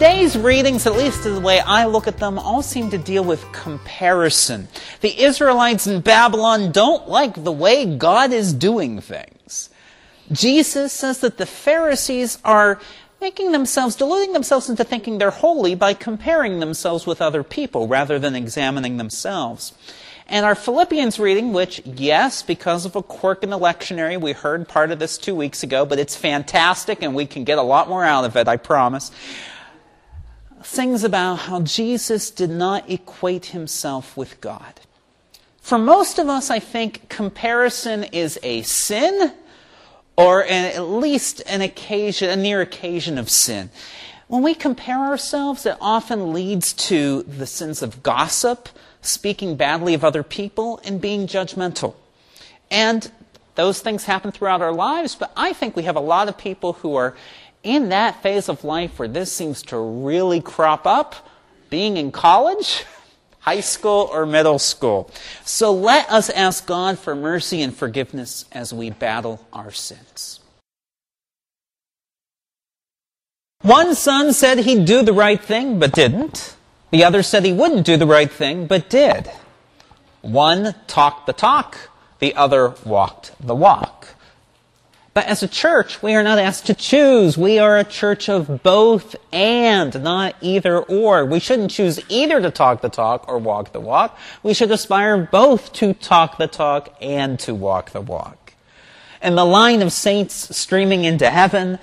Today's readings, at least the way I look at them, all seem to deal with comparison. The Israelites in Babylon don't like the way God is doing things. Jesus says that the Pharisees are making themselves, deluding themselves into thinking they're holy by comparing themselves with other people rather than examining themselves. And our Philippians reading, which, yes, because of a quirk in the lectionary, we heard part of this two weeks ago, but it's fantastic and we can get a lot more out of it, I promise, sings about how Jesus did not equate himself with God. For most of us, I think comparison is a sin or an, at least an occasion, a near occasion of sin. When we compare ourselves, it often leads to the sins of gossip, speaking badly of other people, and being judgmental. And those things happen throughout our lives, but I think we have a lot of people who are in that phase of life where this seems to really crop up, being in college, high school, or middle school. So let us ask God for mercy and forgiveness as we battle our sins. One son said he'd do the right thing, but didn't. The other said he wouldn't do the right thing, but did. One talked the talk, the other walked the walk. But as a church, we are not asked to choose. We are a church of both and, not either or. We shouldn't choose either to talk the talk or walk the walk. We should aspire both to talk the talk and to walk the walk. And the line of saints streaming into heaven,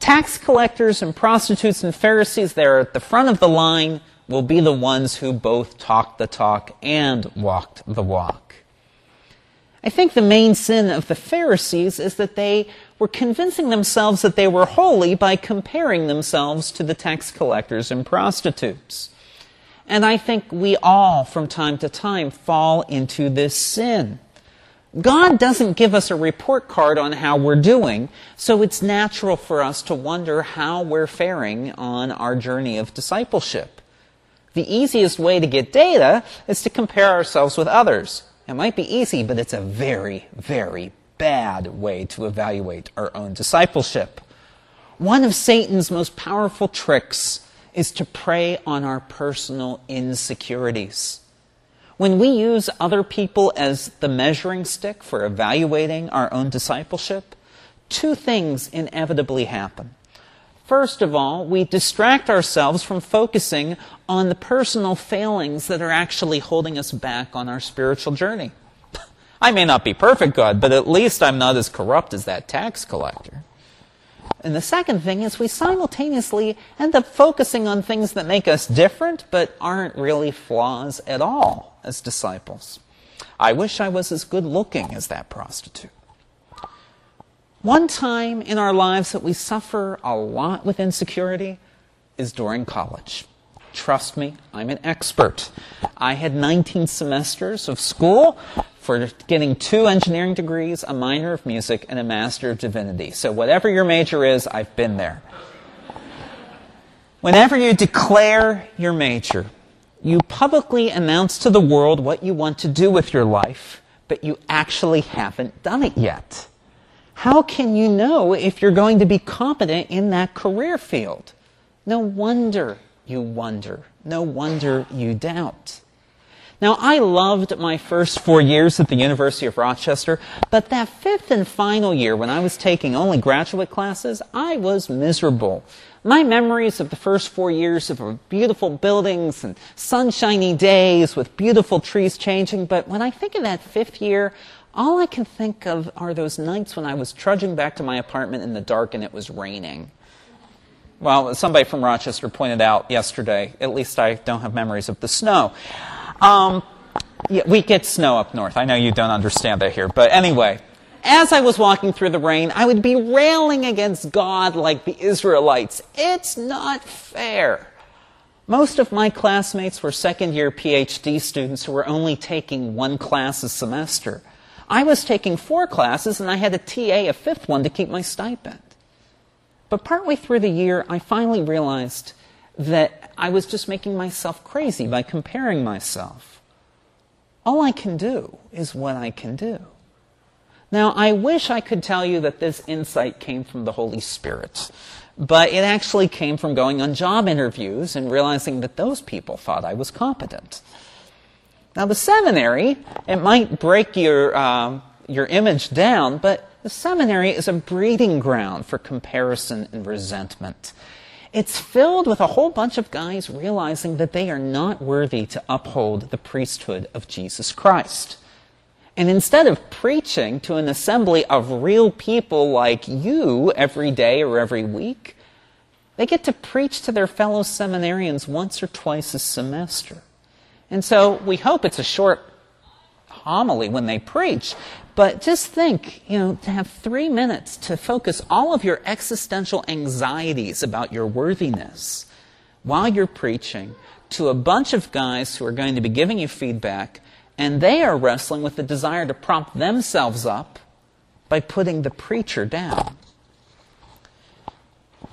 tax collectors and prostitutes and Pharisees there at the front of the line will be the ones who both talked the talk and walked the walk. I think the main sin of the Pharisees is that they were convincing themselves that they were holy by comparing themselves to the tax collectors and prostitutes. And I think we all, from time to time, fall into this sin. God doesn't give us a report card on how we're doing, so it's natural for us to wonder how we're faring on our journey of discipleship. The easiest way to get data is to compare ourselves with others. It might be easy, but it's a very, very bad way to evaluate our own discipleship. One of Satan's most powerful tricks is to prey on our personal insecurities. When we use other people as the measuring stick for evaluating our own discipleship, two things inevitably happen. First of all, we distract ourselves from focusing on the personal failings that are actually holding us back on our spiritual journey. I may not be perfect, God, but at least I'm not as corrupt as that tax collector. And the second thing is we simultaneously end up focusing on things that make us different but aren't really flaws at all as disciples. I wish I was as good looking as that prostitute. One time in our lives that we suffer a lot with insecurity is during college. Trust me, I'm an expert. I had 19 semesters of school for getting two engineering degrees, a minor of music, and a master of divinity. So, whatever your major is, I've been there. Whenever you declare your major, you publicly announce to the world what you want to do with your life, but you actually haven't done it yet how can you know if you're going to be competent in that career field? No wonder you wonder. No wonder you doubt. Now, I loved my first four years at the University of Rochester, but that fifth and final year, when I was taking only graduate classes, I was miserable. My memories of the first four years of beautiful buildings and sunshiny days with beautiful trees changing, but when I think of that fifth year, all I can think of are those nights when I was trudging back to my apartment in the dark and it was raining. Well, somebody from Rochester pointed out yesterday, at least I don't have memories of the snow. Um, yeah, we get snow up north. I know you don't understand that here. But anyway, as I was walking through the rain, I would be railing against God like the Israelites. It's not fair. Most of my classmates were second year PhD students who were only taking one class a semester. I was taking four classes and I had to TA a fifth one to keep my stipend. But partway through the year, I finally realized that I was just making myself crazy by comparing myself. All I can do is what I can do. Now, I wish I could tell you that this insight came from the Holy Spirit, but it actually came from going on job interviews and realizing that those people thought I was competent. Now, the seminary, it might break your, um, your image down, but the seminary is a breeding ground for comparison and resentment. It's filled with a whole bunch of guys realizing that they are not worthy to uphold the priesthood of Jesus Christ. And instead of preaching to an assembly of real people like you every day or every week, they get to preach to their fellow seminarians once or twice a semester. And so we hope it's a short homily when they preach, but just think, you know, to have three minutes to focus all of your existential anxieties about your worthiness while you're preaching to a bunch of guys who are going to be giving you feedback and they are wrestling with the desire to prop themselves up by putting the preacher down.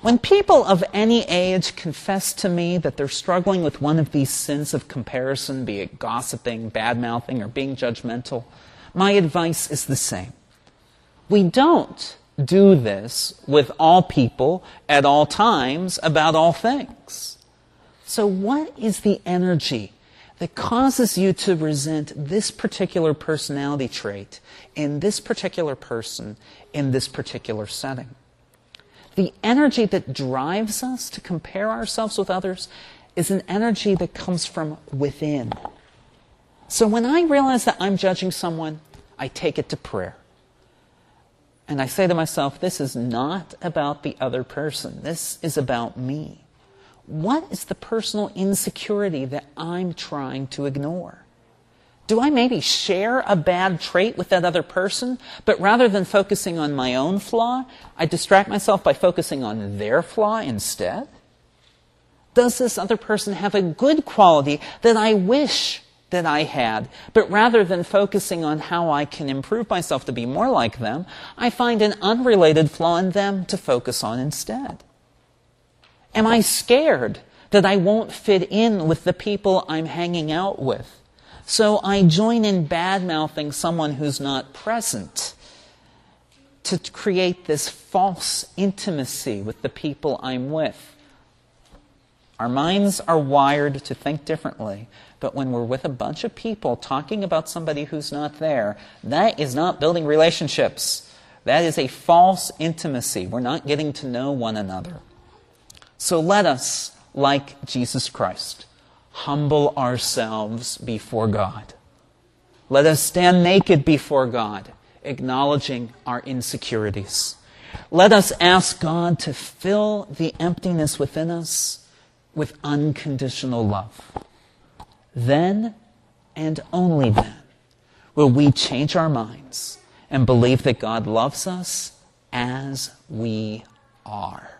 When people of any age confess to me that they're struggling with one of these sins of comparison, be it gossiping, bad mouthing, or being judgmental, my advice is the same. We don't do this with all people at all times about all things. So, what is the energy that causes you to resent this particular personality trait in this particular person in this particular setting. The energy that drives us to compare ourselves with others is an energy that comes from within. So when I realize that I'm judging someone, I take it to prayer. And I say to myself, this is not about the other person. This is about me. What is the personal insecurity that I'm trying to ignore? Do I maybe share a bad trait with that other person, but rather than focusing on my own flaw, I distract myself by focusing on their flaw instead? Does this other person have a good quality that I wish that I had, but rather than focusing on how I can improve myself to be more like them, I find an unrelated flaw in them to focus on instead? Am I scared that I won't fit in with the people I'm hanging out with? So I join in bad mouthing someone who's not present to create this false intimacy with the people I'm with. Our minds are wired to think differently, but when we're with a bunch of people talking about somebody who's not there, that is not building relationships. That is a false intimacy. We're not getting to know one another. So let us, like Jesus Christ, humble ourselves before God. Let us stand naked before God, acknowledging our insecurities. Let us ask God to fill the emptiness within us with unconditional love. Then, and only then, will we change our minds and believe that God loves us as we are.